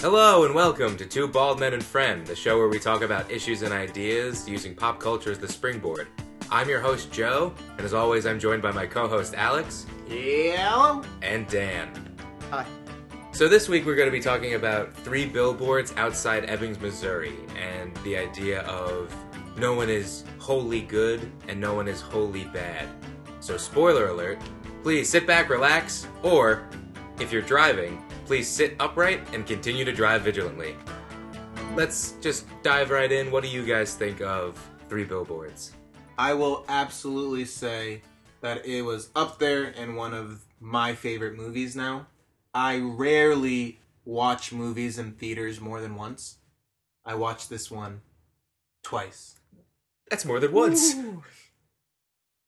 Hello and welcome to Two Bald Men and Friend, the show where we talk about issues and ideas using pop culture as the springboard. I'm your host Joe, and as always, I'm joined by my co-host Alex Yeah. and Dan. Hi. So this week we're going to be talking about three billboards outside Ebbings, Missouri, and the idea of no one is wholly good and no one is wholly bad. So spoiler alert, please sit back, relax, or if you're driving, please sit upright and continue to drive vigilantly. Let's just dive right in. What do you guys think of three billboards? I will absolutely say that it was up there in one of my favorite movies now. I rarely watch movies in theaters more than once. I watched this one twice. That's more than once.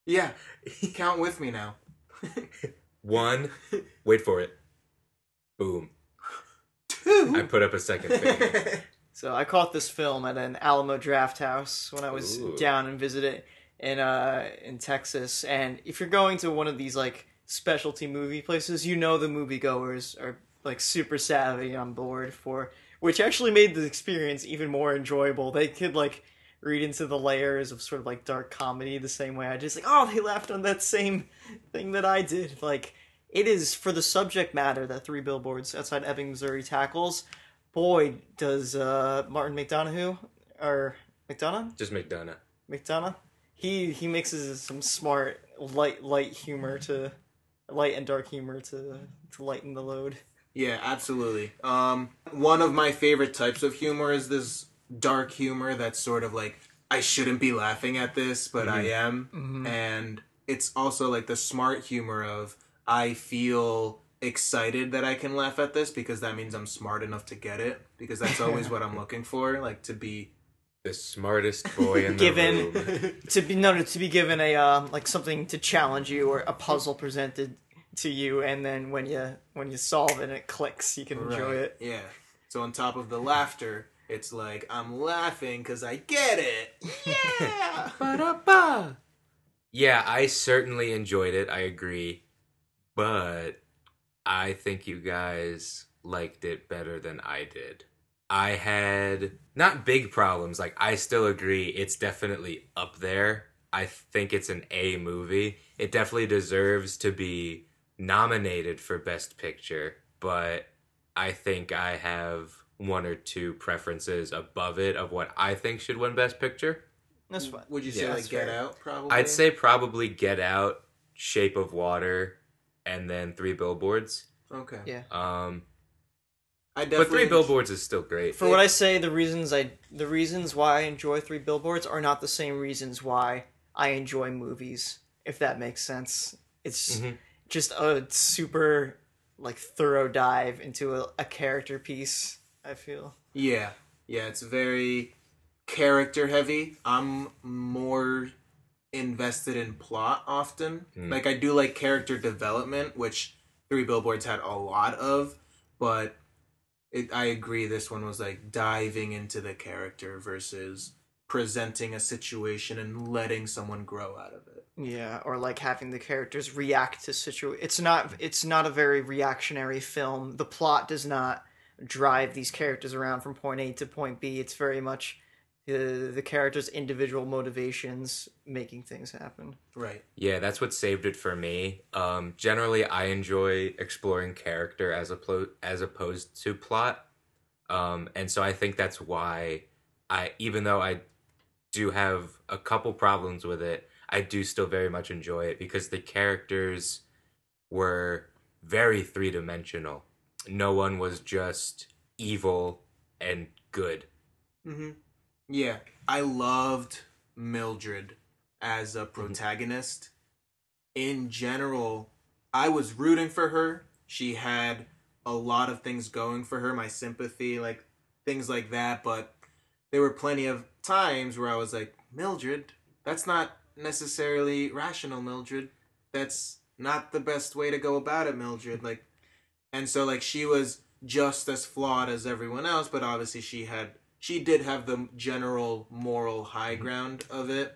Yeah, count with me now. One, wait for it. Boom. Two. I put up a second finger. So I caught this film at an Alamo Drafthouse when I was Ooh. down and visited in uh in Texas. And if you're going to one of these like specialty movie places, you know the moviegoers are like super savvy on board for which actually made the experience even more enjoyable. They could like read into the layers of sort of like dark comedy the same way I just like, oh, they laughed on that same thing that I did. Like it is for the subject matter that three billboards outside Ebbing, Missouri tackles. Boy does uh martin mcdonagh or mcdonagh? Just McDonagh. mcdonagh? He he mixes some smart light light humor to light and dark humor to to lighten the load. Yeah, absolutely. Um, one of my favorite types of humor is this dark humor that's sort of like I shouldn't be laughing at this, but I am, and it's also like the smart humor of I feel excited that I can laugh at this because that means I'm smart enough to get it because that's always what I'm looking for, like to be The smartest boy in the Given- room. to be no to be given a um like something to challenge you or a puzzle presented to you and then when you when you solve it and it clicks you can enjoy it Yeah. So on top of the laughter, it's like I'm laughing because I get it. Yeah. Ba-da-ba. Yeah, I certainly enjoyed it. I agree. But I think you guys liked it better than I did. I had not big problems. Like, I still agree it's definitely up there. I think it's an A movie. It definitely deserves to be nominated for Best Picture, but I think I have one or two preferences above it of what I think should win Best Picture. that's fine Would you say Yeah, like Get fair. Out? Probably. I'd say probably Get Out, Shape of Water, and then Three Billboards. okay. Yeah. Um, I but Three Billboards is still great. For what I say, the reasons I the reasons why I enjoy Three Billboards are not the same reasons why I enjoy movies. If that makes sense, it's Mhm. just a super like thorough dive into a, a character piece. I feel. Yeah, yeah. It's very character heavy. I'm more invested in plot often. Hmm. Like I do like character development, which Three Billboards had a lot of, but it, I agree this one was like diving into the character versus presenting a situation and letting someone grow out of it. Yeah, or like having the characters react to situ. It's not. It's not a very reactionary film. The plot does not drive these characters around from point A to point B. It's very much the the characters' individual motivations making things happen. Right. Yeah, that's what saved it for me. Um, generally, I enjoy exploring character as oppo- as opposed to plot, um, and so I think that's why I, even though I do have a couple problems with it, I do still very much enjoy it because the characters were very three dimensional. No one was just evil and good. Mm-hmm. Yeah, I loved Mildred as a protagonist. In general, I was rooting for her. She had a lot of things going for her, my sympathy, like things like that. But there were plenty of times where I was like, Mildred, that's not necessarily rational, Mildred. That's not the best way to go about it, Mildred. Like, and so like she was just as flawed as everyone else, but obviously she had she did have the general moral high ground of it.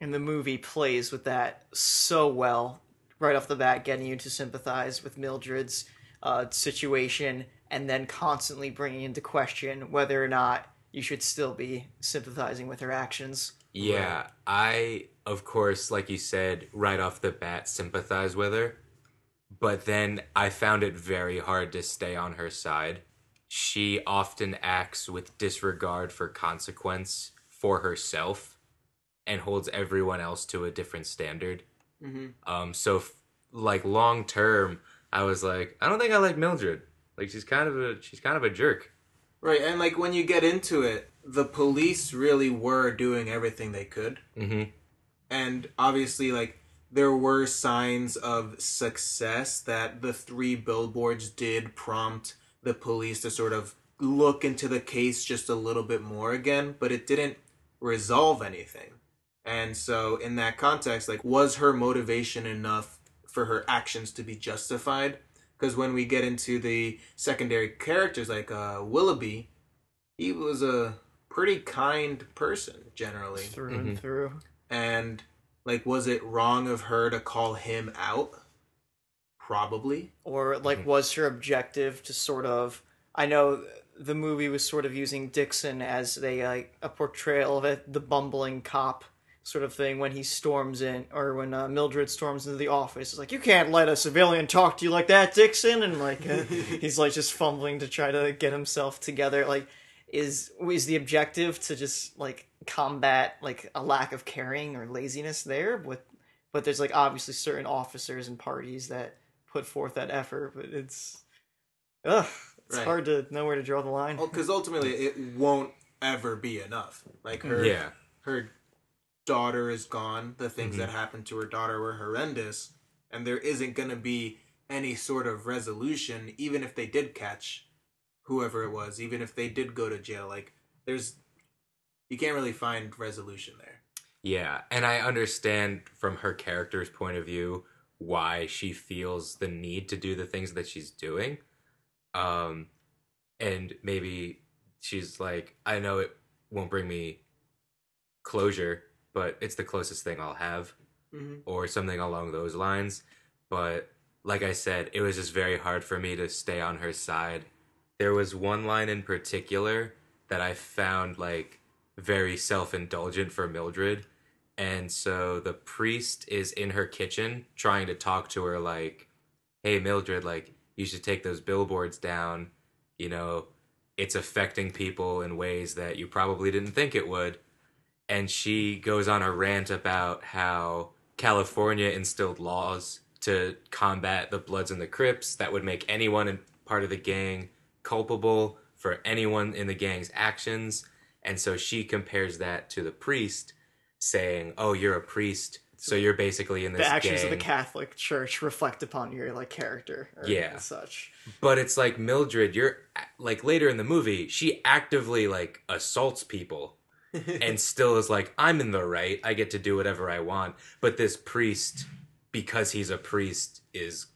And the movie plays with that so well right off the bat, getting you to sympathize with Mildred's uh, situation and then constantly bringing into question whether or not you should still be sympathizing with her actions. Yeah, I, of course, like you said, right off the bat, sympathize with her. But then I found it very hard to stay on her side. She often acts with disregard for consequence for herself and holds everyone else to a different standard. Mm-hmm. Um, so, f- like long term, I was like, I don't think I like Mildred. Like she's kind of a she's kind of a jerk. Right, and like when you get into it, the police really were doing everything they could. Mm-hmm. and obviously like there were signs of success that the three billboards did prompt the police to sort of look into the case just a little bit more again but it didn't resolve anything and so in that context like was her motivation enough for her actions to be justified because when we get into the secondary characters like uh willoughby he was a pretty kind person generally Through and Mhm. through. and like, was it wrong of her to call him out? Probably. Or like was her objective to sort of I know the movie was sort of using Dixon as a like a portrayal of it, the bumbling cop sort of thing when he storms in or when uh, Mildred storms into the office. It's like you can't let a civilian talk to you like that, Dixon, and like uh, he's like just fumbling to try to get himself together. Like is is the objective to just like combat like a lack of caring or laziness there? But but there's like obviously certain officers and parties that put forth that effort, but it's ugh, it's Right. hard to know where to draw the line. Because ultimately, it won't ever be enough. Like her, Yeah. her daughter is gone. The things Mhm. that happened to her daughter were horrendous, and there isn't going to be any sort of resolution, even if they did catch whoever it was, even if they did go to jail. Like, there's, you can't really find resolution there. Yeah, and I understand from her character's point of view why she feels the need to do the things that she's doing. Um and maybe she's like, I know it won't bring me closure, but it's the closest thing I'll have Mm-hmm. or something along those lines. But like I said, it was just very hard for me to stay on her side. There was one line in particular that I found like very self indulgent for Mildred. And so the priest is in her kitchen trying to talk to her, like, hey, Mildred, like, you should take those billboards down. You know, it's affecting people in ways that you probably didn't think it would. And she goes on a rant about how California instilled laws to combat the Bloods and the Crips that would make anyone in part of the gang culpable for anyone in the gang's actions. And so she compares that to the priest, saying, "Oh, you're a priest, so you're basically in this the actions gang." of the Catholic Church reflect upon your like character, or Yeah. such. But it's like Mildred, you're like later in the movie, she actively like assaults people and still is like, I'm in the right. I get to do whatever I want. But this priest, because he's a priest, is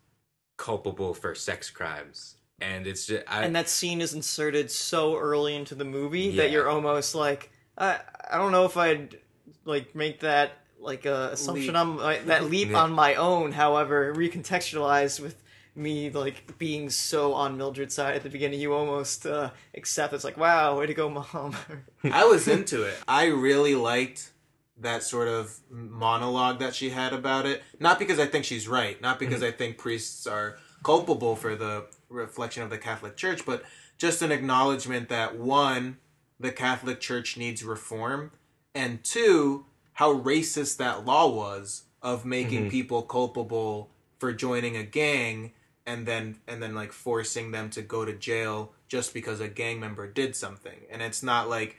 culpable for sex crimes. And it's just, I, and that scene is inserted so early into the movie Yeah. that you're almost like I I don't know if I'd like make that like a assumption Leap. on my, that leap Yeah. on my own. However, recontextualized with me like being so on Mildred's side at the beginning, you almost uh, accept it's like wow, way to go, mom. I was into it. I really liked that sort of monologue that she had about it. Not because I think she's right, not because I think priests are culpable for the reflection of the Catholic Church, but just an acknowledgement that one, the Catholic Church needs reform, and two, how racist that law was of making Mhm. people culpable for joining a gang and then and then like forcing them to go to jail just because a gang member did something. And it's not like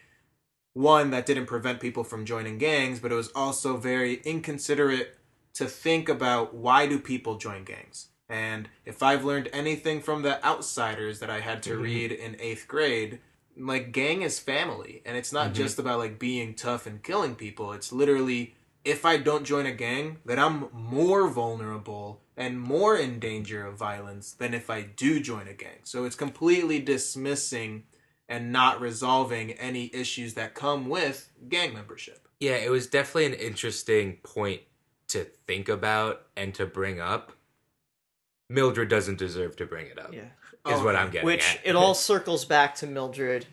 one that didn't prevent people from joining gangs, but it was also very inconsiderate to think about why do people join gangs. And if I've learned anything from the outsiders that I had to Mhm. read in 8th grade, like gang is family and it's not Mhm. just about like being tough and killing people. It's literally if I don't join a gang, then I'm more vulnerable and more in danger of violence than if I do join a gang. So it's completely dismissing and not resolving any issues that come with gang membership. yeah, it was definitely an interesting point to think about and to bring up. Mildred doesn't deserve to bring it up. Yeah. Is Oh, what. I'm getting Which at. it all circles back to Mildred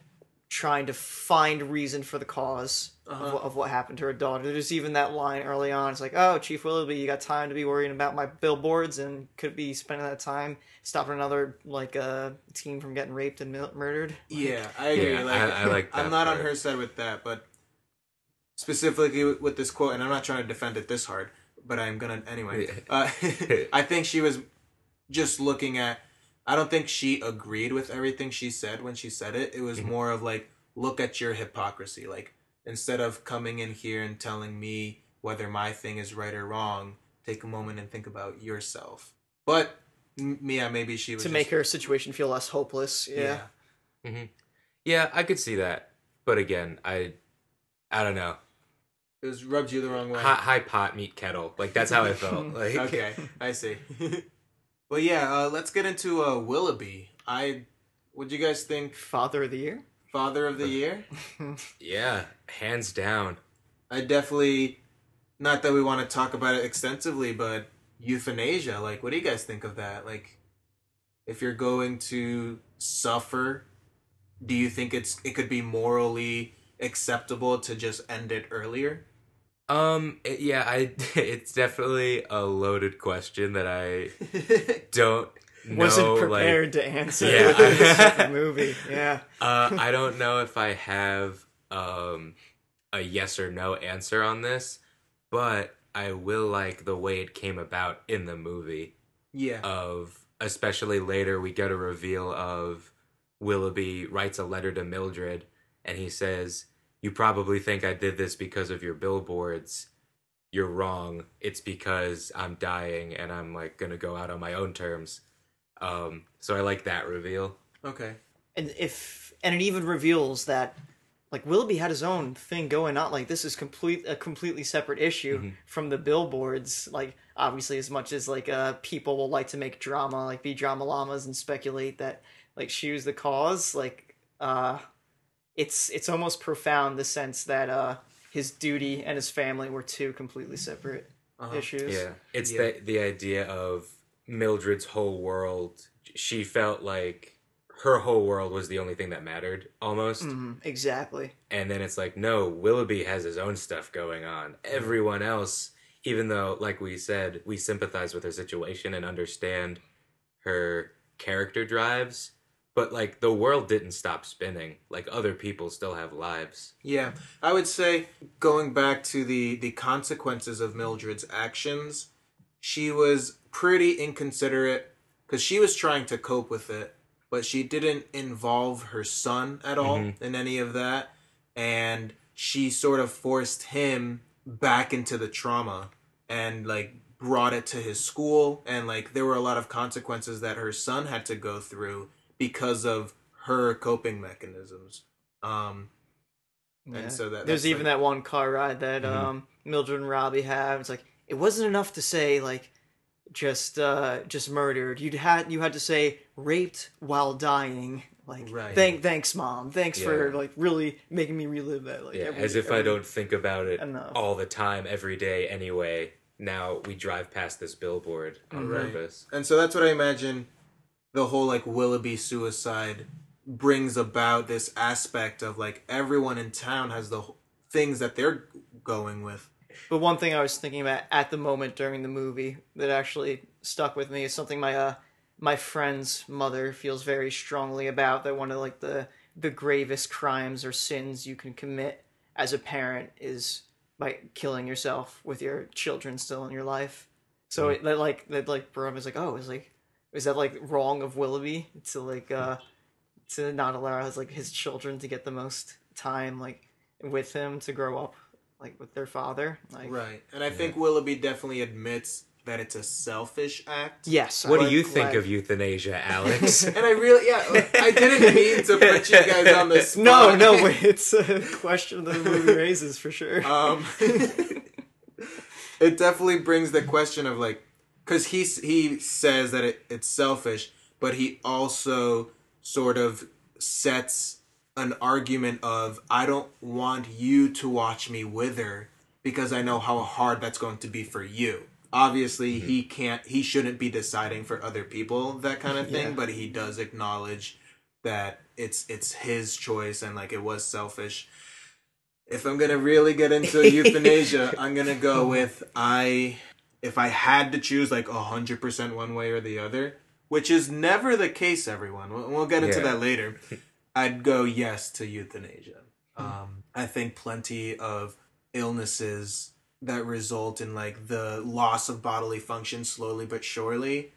trying to find reason for the because Uh-huh. of, what, of what happened to her daughter. There's even that line early on. It's like, oh, Chief Willoughby, you got time to be worrying about my billboards and could be spending that time stopping another like uh, team from getting raped and mil- murdered. Yeah, I agree. Yeah, like, I- I like I'm that not on her side with that, but specifically with, with this quote, and I'm not trying to defend it this hard, but I'm gonna anyway. Uh, I think she was just looking at. I don't think she agreed with everything she said when she said it. It was Mhm. more of like, look at your hypocrisy. Like instead of coming in here and telling me whether my thing is right or wrong, take a moment and think about yourself. But m- yeah, maybe she was to just- make her situation feel less hopeless. Yeah. yeah, I could see that. But again, I I don't know. It was rubbed you the wrong way. High, high pot meet kettle. Like that's how I felt. Like okay, I see. well, yeah, uh, let's get into uh, Willoughby. I, what do you guys think? Father of the year. Father of the year? Yeah, hands down. I definitely, not that we want to talk about it extensively, but euthanasia. Like, what do you guys think of that? Like, if you're going to suffer, do you think it's it could be morally acceptable to just end it earlier? Um, it- yeah, I. It's definitely a loaded question that I don't know. Wasn't like, prepared to answer Yeah. with this movie. Yeah. uh, I don't know if I have um a yes or no answer on this, but I will like the way it came about in the movie. yeah. Of especially later, we get a reveal of Willoughby writes a letter to Mildred, and he says, "You probably think I did this because of your billboards." You're wrong. It's because I'm dying and I'm like gonna go out on my own terms. Um, so I like that reveal. okay. and if and it even reveals that like Willoughby had his own thing going on. Like this is complete a completely separate issue Mhm. from the billboards. Like obviously, as much as like uh people will like to make drama, like be drama llamas and speculate that like she was the cause. Like uh, it's it's almost profound the sense that uh his duty and his family were two completely separate Uh-huh. issues. Yeah, it's Yeah. the the idea of Mildred's whole world. She felt like her whole world was the only thing that mattered, almost. Mhm, exactly. And then it's like, no, Willoughby has his own stuff going on. Everyone else, even though, like we said, we sympathize with her situation and understand her character drives, but like the world didn't stop spinning. Like other people still have lives. Yeah, I would say going back to the the consequences of Mildred's actions, she was pretty inconsiderate because she was trying to cope with it, but she didn't involve her son at all Mhm. in any of that, and she sort of forced him back into the trauma and like brought it to his school and like there were a lot of consequences that her son had to go through because of her coping mechanisms um Yeah. and so that there's that's, even like- that one car ride that Mhm. um Mildred and Robbie have. It's like it wasn't enough to say like just uh just murdered. You'd had you had to say raped while dying. Like Right. thank thanks mom. Thanks for like really making me relive that. Like Yeah, every- as if I don't think about it Enough. all the time, every day anyway. Now we drive past this billboard on Right. purpose. and so that's what i imagine the whole like willoughby suicide brings about this aspect of like everyone in town has the things that they're going with But one thing I was thinking about at the moment during the movie that actually stuck with me is something my uh my friend's mother feels very strongly about that one of like the the gravest crimes or sins you can commit as a parent is by killing yourself with your children still in your life. So it, that like that like Brum was like, oh, it's like is that like wrong of Willoughby to like uh to not allow his like his children to get the most time like with him to grow up like with their father? Like right. And i think willoughby definitely admits that it's a selfish act. Yes What I'm do you glad- think of euthanasia, Alex? and i really yeah i didn't mean to put you guys on the spot no no wait, it's a question that the movie raises for sure. Um it definitely brings the question of like because he he says that it, it's selfish but he also sort of sets an argument of i don't want you to watch me wither because i know how hard that's going to be for you. Obviously mm-hmm. he can't he shouldn't be deciding for other people that kind of thing Yeah. but he does acknowledge that it's it's his choice and like it was selfish. If i'm gonna really get into euthanasia i'm gonna go with i if i had to choose like 100% one way or the other which is never the case everyone we'll, we'll get into Yeah. that later i'd go yes to euthanasia um, i think plenty of illnesses that result in like the loss of bodily function slowly but surely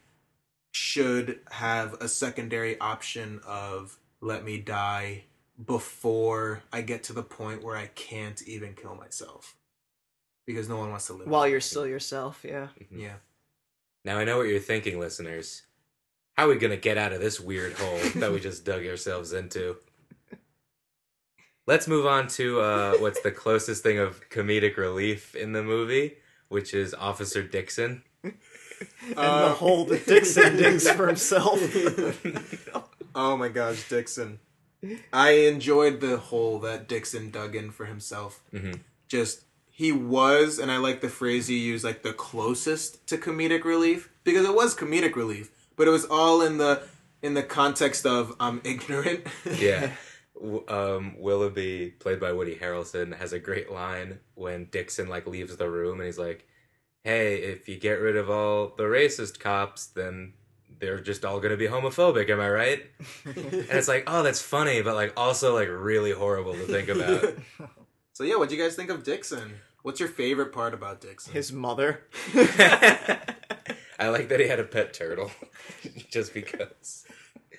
should have a secondary option of let me die before I get to the point where I can't even kill myself. Because no one wants to live. While you're still yourself, yeah. Yeah. Now I know what you're thinking, listeners. How are we gonna get out of this weird hole that we just dug ourselves into? Let's move on to uh, what's the closest thing of comedic relief in the movie, which is Officer Dixon. And Uh, the hole that Dixon digs for himself. Oh my gosh, Dixon. I enjoyed the hole that Dixon dug in for himself. Mhm. Just he was, and I like the phrase you use, like the closest to comedic relief because it was comedic relief, but it was all in the in the context of I'm ignorant. Yeah. Um, Willoughby, played by Woody Harrelson, has a great line when Dixon like leaves the room and he's like, "Hey, if you get rid of all the racist cops, then they're just all gonna be homophobic. Am I right?" And it's like, oh, that's funny, but like also like really horrible to think about. so yeah, what do you guys think of Dixon? What's your favorite part about Dixon? His mother. I like that he had a pet turtle, just because.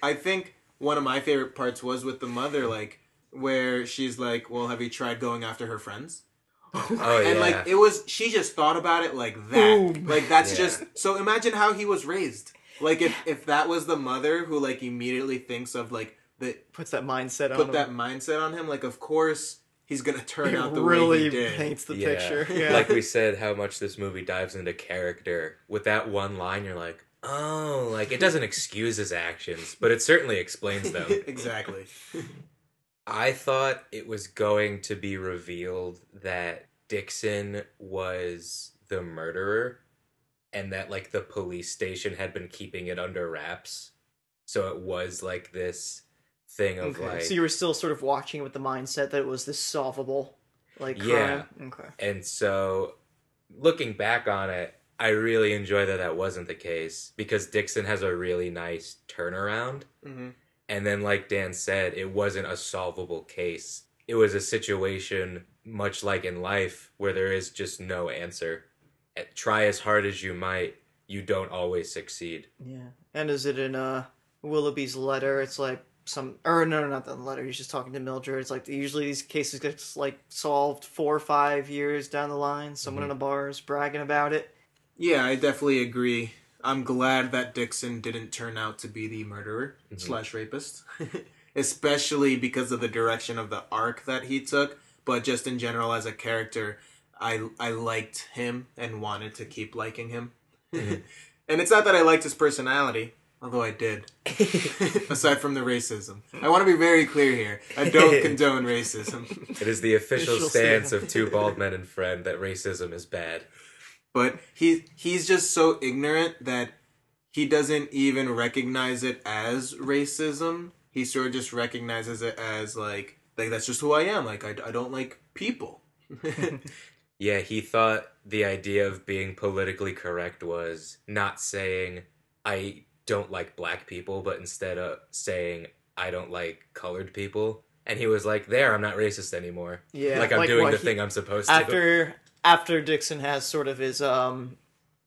I think one of my favorite parts was with the mother, like where she's like, "Well, have you tried going after her friends?" Oh yeah, and like it was she just thought about it like that Boom. like that's Yeah. just so imagine how he was raised like if if that was the mother who like immediately thinks of like the Puts that mindset on put him. that mindset on him like of course he's gonna turn it out the really way he did paints the yeah. picture. Yeah. Like we said, how much this movie dives into character. With that one line, you're like, oh, like it doesn't excuse his actions, but it certainly explains them. exactly I thought it was going to be revealed that Dixon was the murderer and that like the police station had been keeping it under wraps. So it was like this thing of okay. like so you were still sort of watching with the mindset that it was this solvable, like crime. Yeah. Okay. and so looking back on it, I really enjoy that that wasn't the case because Dixon has a really nice turnaround. hmm And then, like Dan said, it wasn't a solvable case. It was a situation, much like in life, where there is just no answer. Try as hard as you might, you don't always succeed. Yeah. And is it in uh Willoughby's letter? It's like some or no, no, not the letter. He's just talking to Mildred. It's like usually these cases get like solved four or five years down the line. Someone mm-hmm. in a bar is bragging about it. yeah i definitely agree i'm glad that dixon didn't turn out to be the murderer mm-hmm. slash rapist especially because of the direction of the arc that he took but just in general as a character i i liked him and wanted to keep liking him mm-hmm. and it's not that i liked his personality although i did aside from the racism i want to be very clear here i don't condone racism It is the official Official stance stand. of two bald men and friend that racism is bad. but he he's just so ignorant that he doesn't even recognize it as racism. He sort of just recognizes it as like like that's just who I am. Like I, I don't like people. Yeah, he thought the idea of being politically correct was not saying I don't like black people, but instead of saying I don't like colored people. And he was like, "There, I'm not racist anymore. Yeah, like I'm like doing the he- thing I'm supposed to." After after Dixon has sort of his um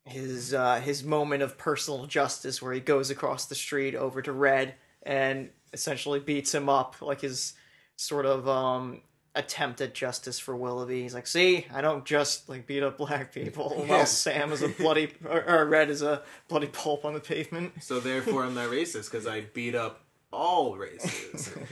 his uh his moment of personal justice where he goes across the street over to Red and essentially beats him up like his sort of um attempt at justice for Willoughby. He's like, "See, I don't just like beat up black people." Yeah. While Sam is a bloody or, or Red is a bloody pulp on the pavement. So therefore, I'm not racist because I beat up all races.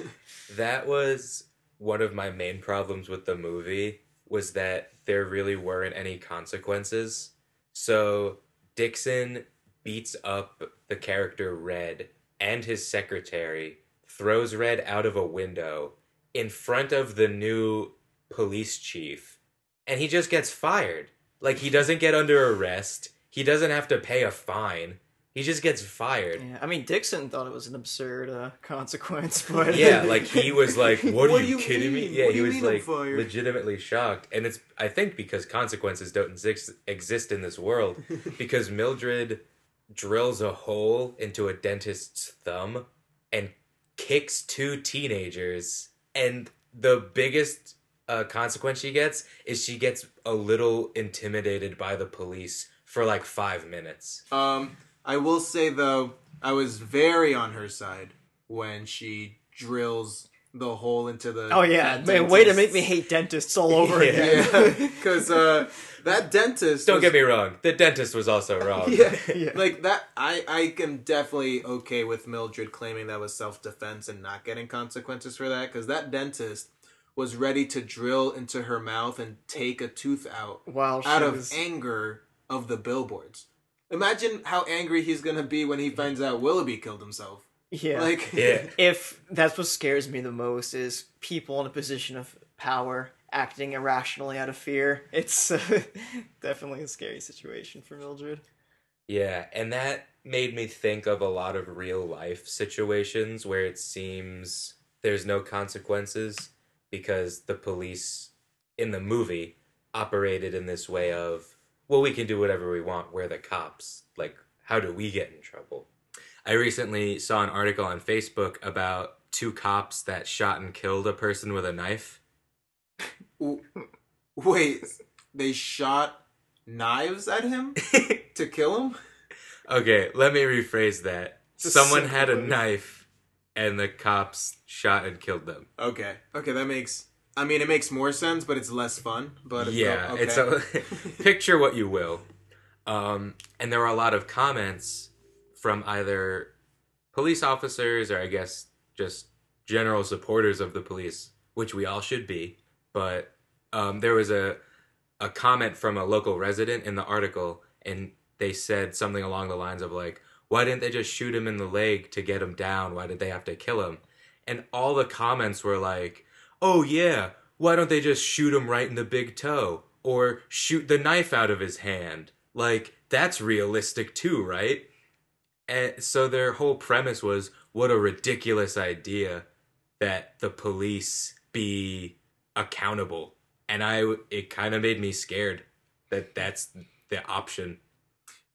That was one of my main problems with the movie was that there really weren't any consequences. So Dixon beats up the character Red and his secretary, throws Red out of a window in front of the new police chief, and he just gets fired. Like he doesn't get under arrest. he doesn't have to pay a fine. He just gets fired. Yeah, I mean Dixon thought it was an absurd uh, consequence, but Yeah, like he was like, "What, What are you kidding mean? me?" Yeah, What he was like legitimately shocked, and it's I think because consequences don't exist exist in this world because Mildred drills a hole into a dentist's thumb and kicks two teenagers, and the biggest uh, consequence she gets is she gets a little intimidated by the police for like five minutes. Um, I will say though, I was very on her side when she drills the hole into the. Oh yeah, that man! Way to make me hate dentists all over Yeah. again. Yeah, because uh, that dentist. Don't was- get me wrong, the dentist was also wrong. Yeah, Yeah. like that. I I am definitely okay with Mildred claiming that was self defense and not getting consequences for that because that dentist was ready to drill into her mouth and take a tooth out Wow, she out of was- anger of the billboards. Imagine how angry he's gonna be when he finds out Willoughby killed himself. Yeah. Like, Yeah. if that's what scares me the most is people in a position of power acting irrationally out of fear. It's uh, definitely a scary situation for Mildred. Yeah, and that made me think of a lot of real life situations where it seems there's no consequences because the police in the movie operated in this way of, well, we can do whatever we want. We're the cops. Like, how do we get in trouble? I recently saw an article on Facebook about two cops that shot and killed a person with a knife. wait, they shot knives at him to kill him. Okay, let me rephrase that. Someone had a knife and the cops shot and killed them. Okay, okay, that makes. I mean, it makes more sense, but it's less fun. But it's yeah, okay. it's a picture what you will. Um, and there were a lot of comments from either police officers or I guess just general supporters of the police, which we all should be. But um, there was a a comment from a local resident in the article, and they said something along the lines of like, "Why didn't they just shoot him in the leg to get him down? Why did they have to kill him?" And all the comments were like, "Oh yeah, why don't they just shoot him right in the big toe or shoot the knife out of his hand? Like that's realistic too, right?" And so their whole premise was, "What a ridiculous idea that the police be accountable." And I it kind of made me scared that that's the option.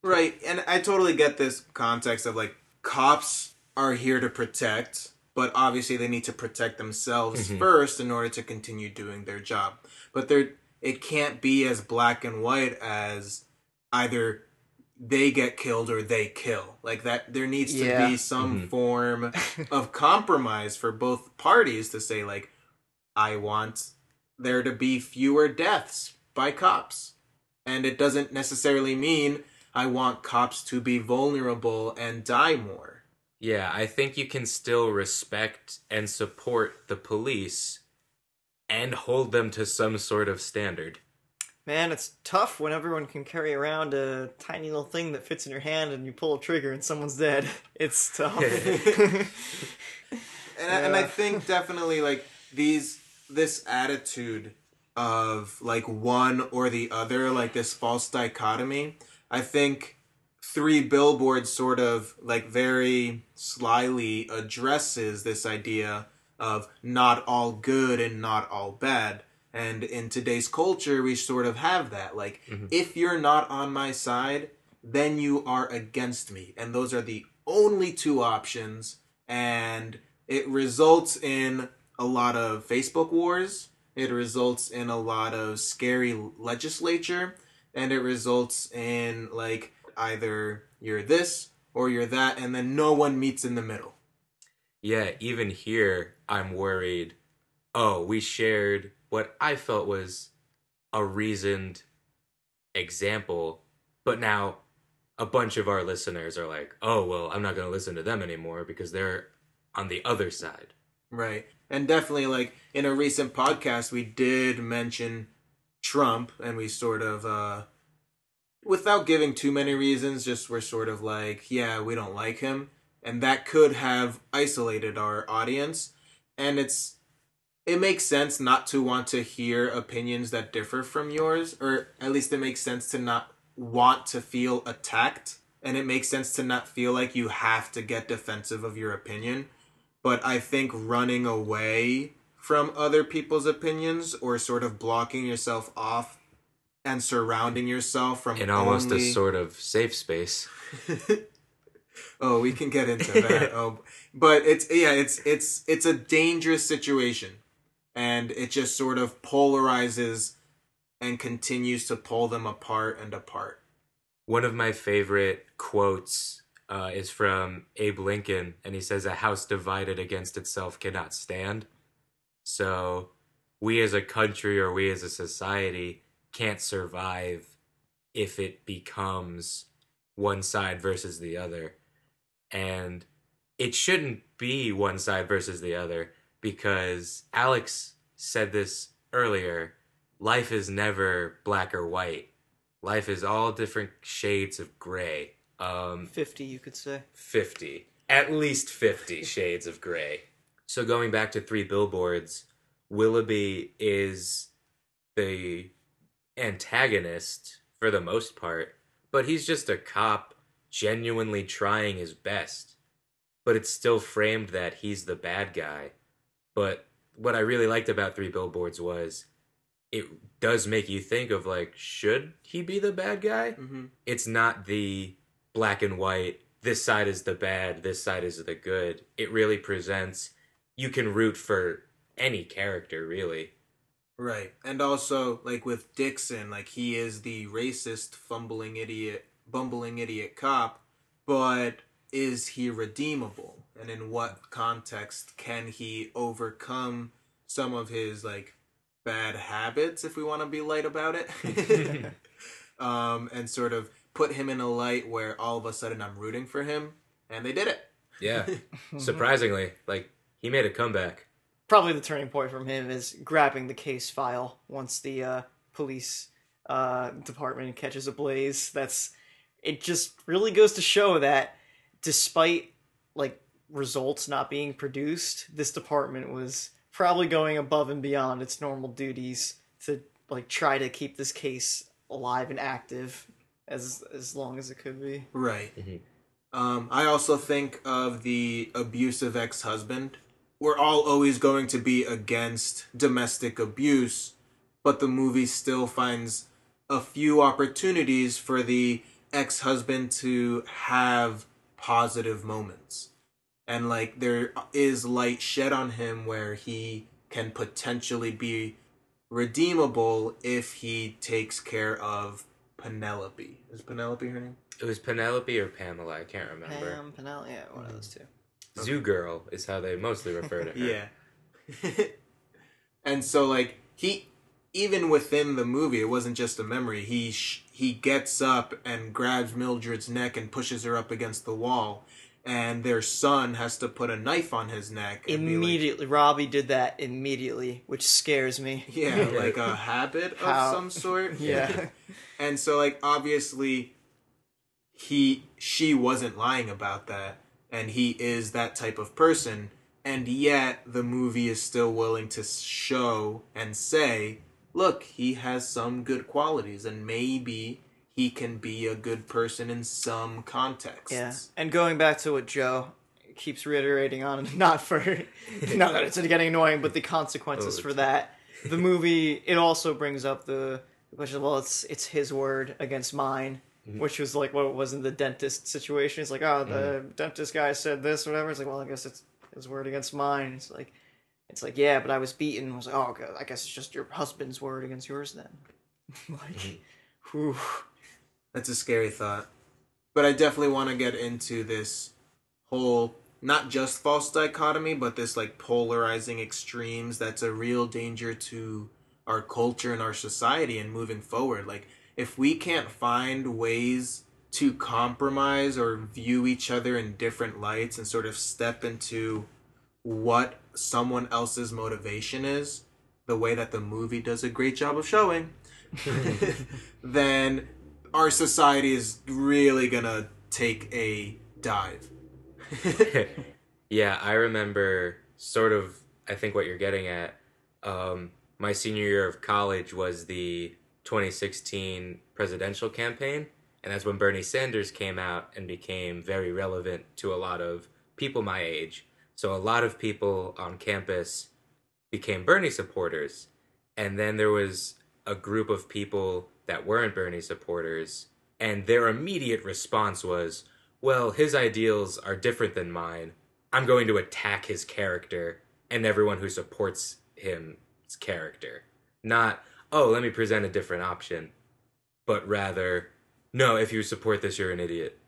Right, and I totally get this context of like cops are here to protect, but obviously they need to protect themselves Mhm. first in order to continue doing their job. But there it can't be as black and white as either they get killed or they kill. Like that there needs to Yeah. be some Mhm. form of compromise for both parties to say like I want there to be fewer deaths by cops. And it doesn't necessarily mean I want cops to be vulnerable and die more. Yeah, I think you can still respect and support the police and hold them to some sort of standard. Man, it's tough when everyone can carry around a tiny little thing that fits in your hand and you pull a trigger and someone's dead. It's tough. And, I, and I think definitely like these this attitude of like one or the other, like this false dichotomy, I think three billboards sort of like very slyly addresses this idea of not all good and not all bad. And in today's culture, we sort of have that. Like, Mhm. if you're not on my side, then you are against me. And those are the only two options. And it results in a lot of Facebook wars. It results in a lot of scary legislature. And it results in, like, either you're this or you're that. And then no one meets in the middle. Yeah, even here, I'm worried. Oh, we shared what I felt was a reasoned example, but now a bunch of our listeners are like, oh, well, I'm not going to listen to them anymore because they're on the other side. Right. And definitely, like, in a recent podcast, we did mention Trump, and we sort of, uh, without giving too many reasons, just we're sort of like, yeah, we don't like him. And that could have isolated our audience. And it's, it makes sense not to want to hear opinions that differ from yours, or at least it makes sense to not want to feel attacked and it makes sense to not feel like you have to get defensive of your opinion. But i think running away from other people's opinions or sort of blocking yourself off and surrounding yourself from In almost only... a sort of safe space. oh we can get into that. Oh but it's yeah it's it's it's a dangerous situation and it just sort of polarizes and continues to pull them apart and apart One of my favorite quotes uh, is from Abe Lincoln, and he says, A house divided against itself cannot stand. So, we as a country or we as a society can't survive if it becomes one side versus the other. And it shouldn't be one side versus the other because Alex said this earlier life is never black or white. Life is all different shades of gray. Um 50, you could say. 50 at least 50 shades of gray. So going back to three billboards willoughby is the antagonist for the most part but he's just a cop genuinely trying his best. But it's still framed that he's the bad guy but what i really liked about three billboards was it does make you think of like should he be the bad guy mm-hmm. it's not the black and white this side is the bad this side is the good it really presents you can root for any character really Right. And also, like with Dixon, like he is the racist, fumbling idiot, bumbling idiot cop, but is he redeemable? And in what context can he overcome some of his like bad habits, if we want to be light about it? um, and sort of put him in a light where all of a sudden I'm rooting for him, and they did it. yeah surprisingly like he made a comeback Probably the turning point from him is grabbing the case file once the uh, police uh, department catches a blaze. That's it. Just really goes to show that despite like results not being produced, this department was probably going above and beyond its normal duties to like try to keep this case alive and active as as long as it could be. Right. Mhm. Um, I also think of the abusive ex husband. We're all always going to be against domestic abuse, but the movie still finds a few opportunities for the ex husband to have positive moments. And like there is light shed on him where he can potentially be redeemable if he takes care of Penelope. Is Penelope her name? it was penelope or pamela i can't remember Pam, Penelope, yeah, one of those two. Mm-hmm. zoo girl is how they mostly refer to her Yeah. and so like he even within the movie it wasn't just a memory. He sh- he gets up and grabs Mildred's neck and pushes her up against the wall and their son has to put a knife on his neck be like- Immediately, Robbie did that immediately, which scares me. yeah, like a habit of How- some sort. Yeah. And so like obviously he she wasn't lying about that and he is that type of person and yet the movie is still willing to show and say look he has some good qualities and maybe he can be a good person in some contexts Yeah, and going back to what Joe keeps reiterating on, not for not that it's getting annoying, but the consequences Oh, for that. The movie it also brings up the question. Well, it's it's his word against mine, mm-hmm. which was like what it was in the dentist situation. It's like, oh, the mm-hmm. dentist guy said this, whatever. It's like, well, I guess it's his word against mine. It's like, it's like, yeah, but I was beaten. I was like, oh, I guess it's just your husband's word against yours then. like, mm-hmm. whew. That's a scary thought. But I definitely want to get into this whole not just false dichotomy, but this like polarizing extremes that's a real danger to our culture and our society and moving forward. Like if we can't find ways to compromise or view each other in different lights and sort of step into what someone else's motivation is, the way that the movie does a great job of showing, then our society is really gonna take a dive. yeah, I remember sort of. I think what you're getting at. Um, my senior year of college was the 2016 presidential campaign. And that's when Bernie Sanders came out and became very relevant to a lot of people my age. So a lot of people on campus became Bernie supporters. And then there was a group of people that weren't Bernie supporters. And their immediate response was, well, his ideals are different than mine. I'm going to attack his character and everyone who supports him's character. Not, oh, let me present a different option, but rather, no, if you support this, you're an idiot.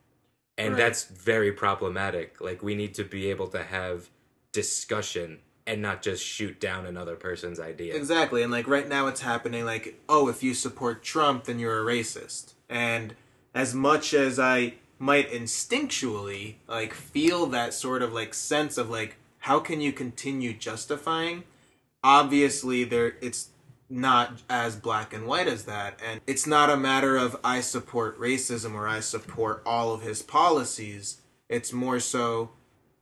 And Right. that's very problematic. Like, we need to be able to have discussion and not just shoot down another person's idea. Exactly, and like right now it's happening like, oh, if you support Trump, then you're a racist. And as much as I might instinctually like feel that sort of like sense of like how can you continue justifying? Obviously there it's not as black and white as that and it's not a matter of I support racism or I support all of his policies. It's more so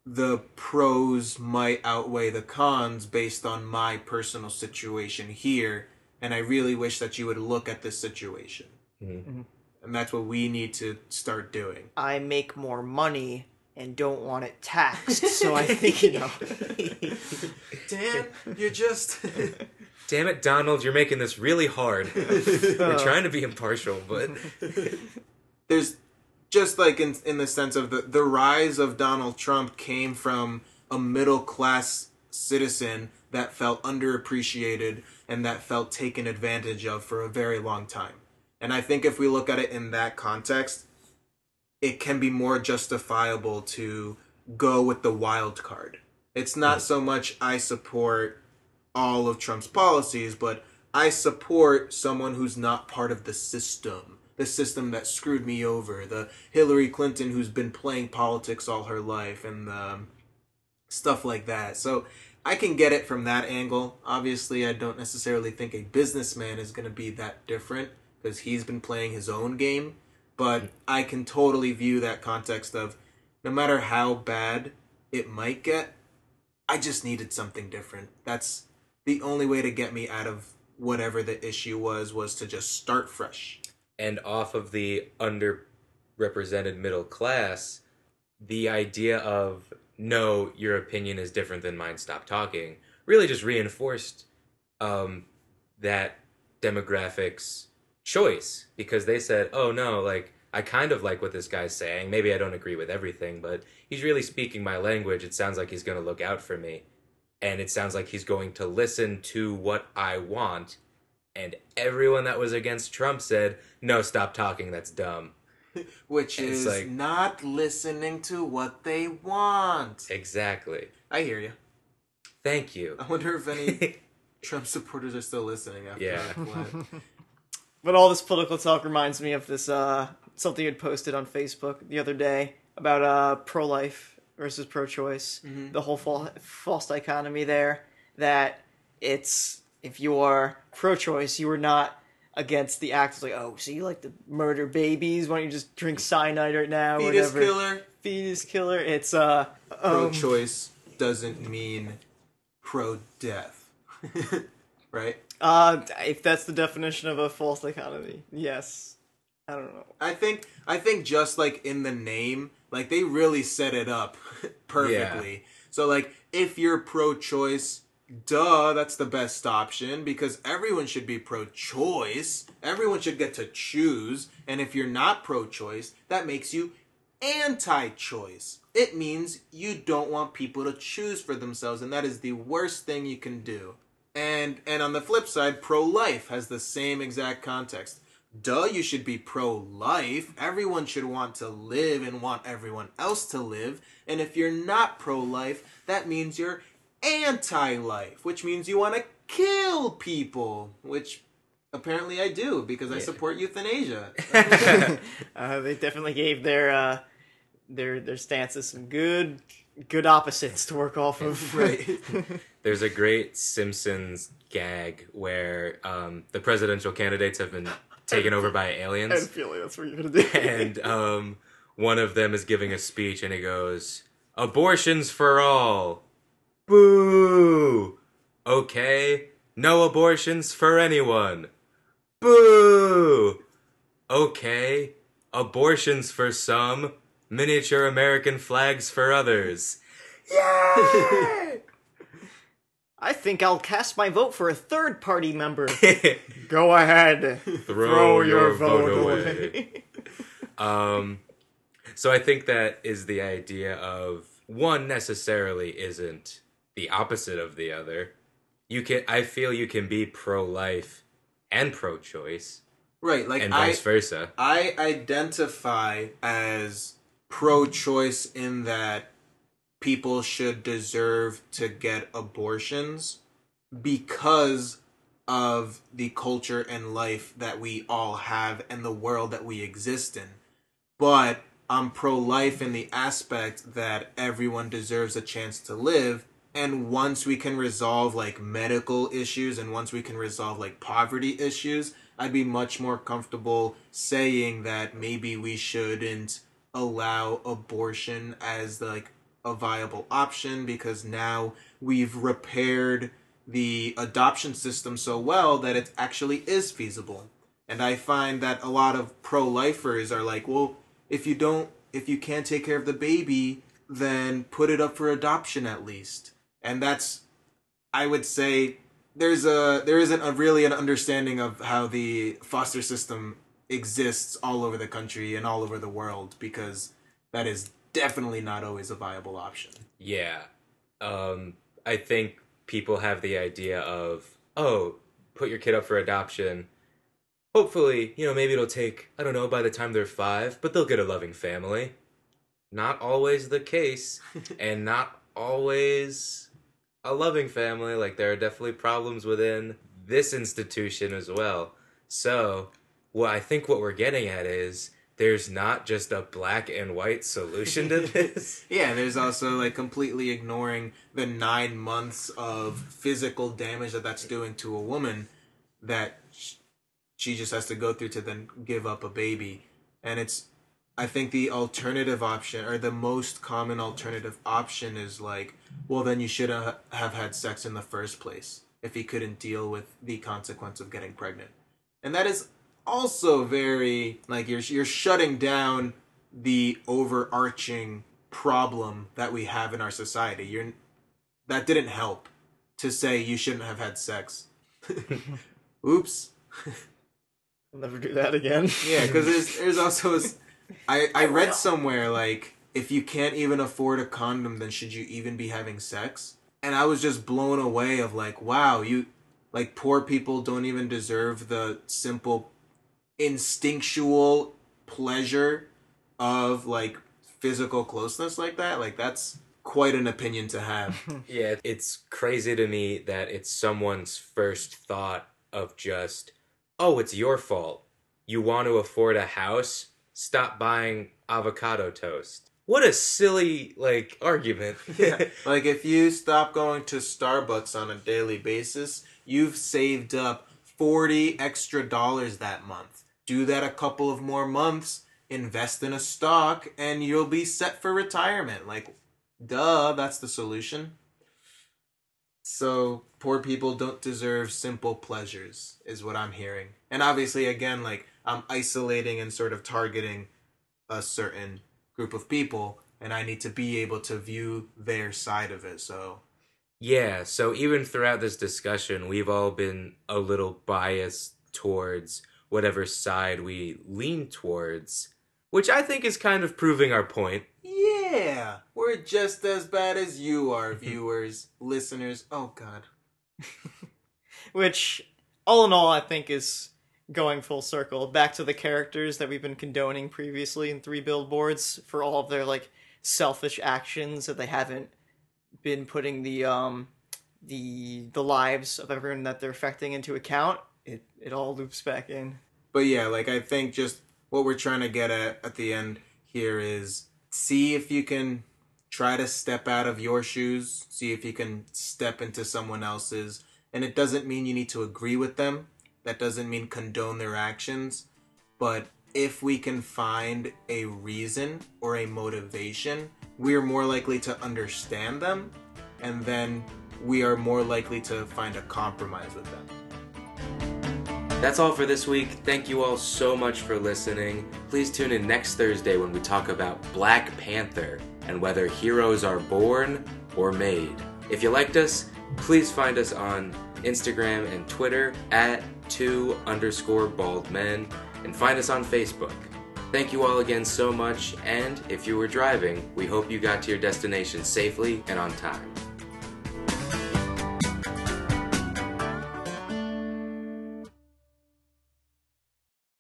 the pros might outweigh the cons based on my personal situation here and i really wish that you would look at this situation Mhm. and that's what we need to start doing I make more money and don't want it taxed, so I think you know. dan you're just Damn it, Donald, you're making this really hard. We're trying to be impartial, but there's just like in in the sense of the the rise of Donald Trump came from a middle class citizen that felt underappreciated and that felt taken advantage of for a very long time. And I think if we look at it in that context, it can be more justifiable to go with the wild card. It's not so much I support all of Trump's policies, but I support someone who's not part of the system. The system that screwed me over. The Hillary Clinton who's been playing politics all her life and the um, stuff like that. So I can get it from that angle. Obviously, I don't necessarily think a businessman is going to be that different because he's been playing his own game. But I can totally view that context of no matter how bad it might get, I just needed something different. That's the only way to get me out of whatever the issue was was to just start fresh. And off of the underrepresented middle class, the idea of no, your opinion is different than mine, stop talking, really just reinforced um, that demographic's choice because they said, oh no, like, I kind of like what this guy's saying. Maybe I don't agree with everything, but he's really speaking my language. It sounds like he's going to look out for me. And it sounds like he's going to listen to what I want. And everyone that was against Trump said, no, stop talking. That's dumb. Which It's is like- not listening to what they want. Exactly. I hear you. Thank you. I wonder if any Trump supporters are still listening after Yeah. that flat. But all this political talk reminds me of this uh, something you had posted on Facebook the other day about uh, pro-life versus pro-choice. The whole fal- false dichotomy there that it's if you are pro-choice, you are not against the act. It's like, oh, so you like to murder babies? Why don't you just drink cyanide right now? or Fetus whatever. killer. Fetus killer. It's uh, um, Pro-choice doesn't mean pro-death, right? uh, if that's the definition of a false dichotomy, yes. I don't know. I think I think just like in the name, like they really set it up perfectly. So like if you're pro-choice, duh, that's the best option because everyone should be pro-choice. Everyone should get to choose, and if you're not pro-choice, that makes you anti-choice. It means you don't want people to choose for themselves, and that is the worst thing you can do. And and on the flip side, pro-life has the same exact context. Duh, you should be pro-life. Everyone should want to live and want everyone else to live. And if you're not pro-life, that means you're anti-life, which means you want to kill people, which apparently I do because I support euthanasia. Uh, they definitely gave their uh, their their stances some good good opposites to work off of. right. There's a great Simpsons gag where um, the presidential candidates have been taken over by aliens. I had a aliens. feeling that's what you're gonna do. and um, one of them is giving a speech and he goes, Abortions for all. Boo! Okay, no abortions for anyone. Boo! Okay, abortions for some, miniature American flags for others. Yay! I think I'll cast my vote for a third party member. Go ahead. Throw, your, vote, away. um, so I think that is the idea of one necessarily isn't the opposite of the other. You can, I feel, you can be pro-life and pro-choice, Right, like and I, vice versa. I identify as pro-choice in that people should deserve to get abortions because of the culture and life that we all have and the world that we exist in. But I'm pro-life in the aspect that everyone deserves a chance to live and once we can resolve like medical issues and once we can resolve like poverty issues, I'd be much more comfortable saying that maybe we shouldn't allow abortion as like a viable option because now we've repaired the adoption system so well that it actually is feasible. And I find that a lot of pro-lifers are like, well, if you don't if you can't take care of the baby, then put it up for adoption at least. And that's I would say there's a there isn't a really an understanding of how the foster system exists all over the country and all over the world because that is definitely not always a viable option. Yeah. Um, I think people have the idea of, oh, put your kid up for adoption. Hopefully, you know, maybe it'll take, I don't know, by the time they're five, but they'll get a loving family. Not always the case, and not always a loving family. Like, there are definitely problems within this institution as well. So, what I think what we're getting at is there's not just a black and white solution to this. Yeah, there's also like completely ignoring the nine months of physical damage that that's doing to a woman that she just has to go through to then give up a baby. And it's, I think the alternative option or the most common alternative option is like, well, then you should ha- have had sex in the first place if he couldn't deal with the consequence of getting pregnant. And that is also very like you're you're shutting down the overarching problem that we have in our society. You're that didn't help to say you shouldn't have had sex. Oops. I'll never do that again. Yeah, because there's there's also s- I I read somewhere like if you can't even afford a condom, then should you even be having sex? And I was just blown away of like, wow, you like poor people don't even deserve the simple instinctual pleasure of like physical closeness like that. Like that's quite an opinion to have. Yeah, it's crazy to me that it's someone's first thought of just, oh, it's your fault. You want to afford a house? Stop buying avocado toast. What a silly, like, argument. yeah. Like if you stop going to Starbucks on a daily basis, you've saved up 40 extra dollars that month. Do that a couple of more months, invest in a stock, and you'll be set for retirement. Like, duh, that's the solution. So, poor people don't deserve simple pleasures, is what I'm hearing. And obviously, again, like, I'm isolating and sort of targeting a certain group of people, and I need to be able to view their side of it. So, Yeah, so even throughout this discussion, we've all been a little biased towards whatever side we lean towards, which I think is kind of proving our point. yeah, we're just as bad as you are, mm-hmm. viewers, listeners. Oh, God. Which, all in all, I think is going full circle back to the characters that we've been condoning previously in Three Billboards for all of their like selfish actions that they haven't been putting the um the the lives of everyone that they're affecting into account. It it all loops back in. But yeah, like I think just what we're trying to get at at the end here is see if you can try to step out of your shoes, see if you can step into someone else's. And it doesn't mean you need to agree with them. That doesn't mean condone their actions. But if we can find a reason or a motivation, we're more likely to understand them and then we are more likely to find a compromise with them. That's all for this week. Thank you all so much for listening. Please tune in next Thursday when we talk about Black Panther and whether heroes are born or made. If you liked us, please find us on Instagram and Twitter at two underscore bald men and find us on Facebook. Thank you all again so much, and if you were driving, we hope you got to your destination safely and on time.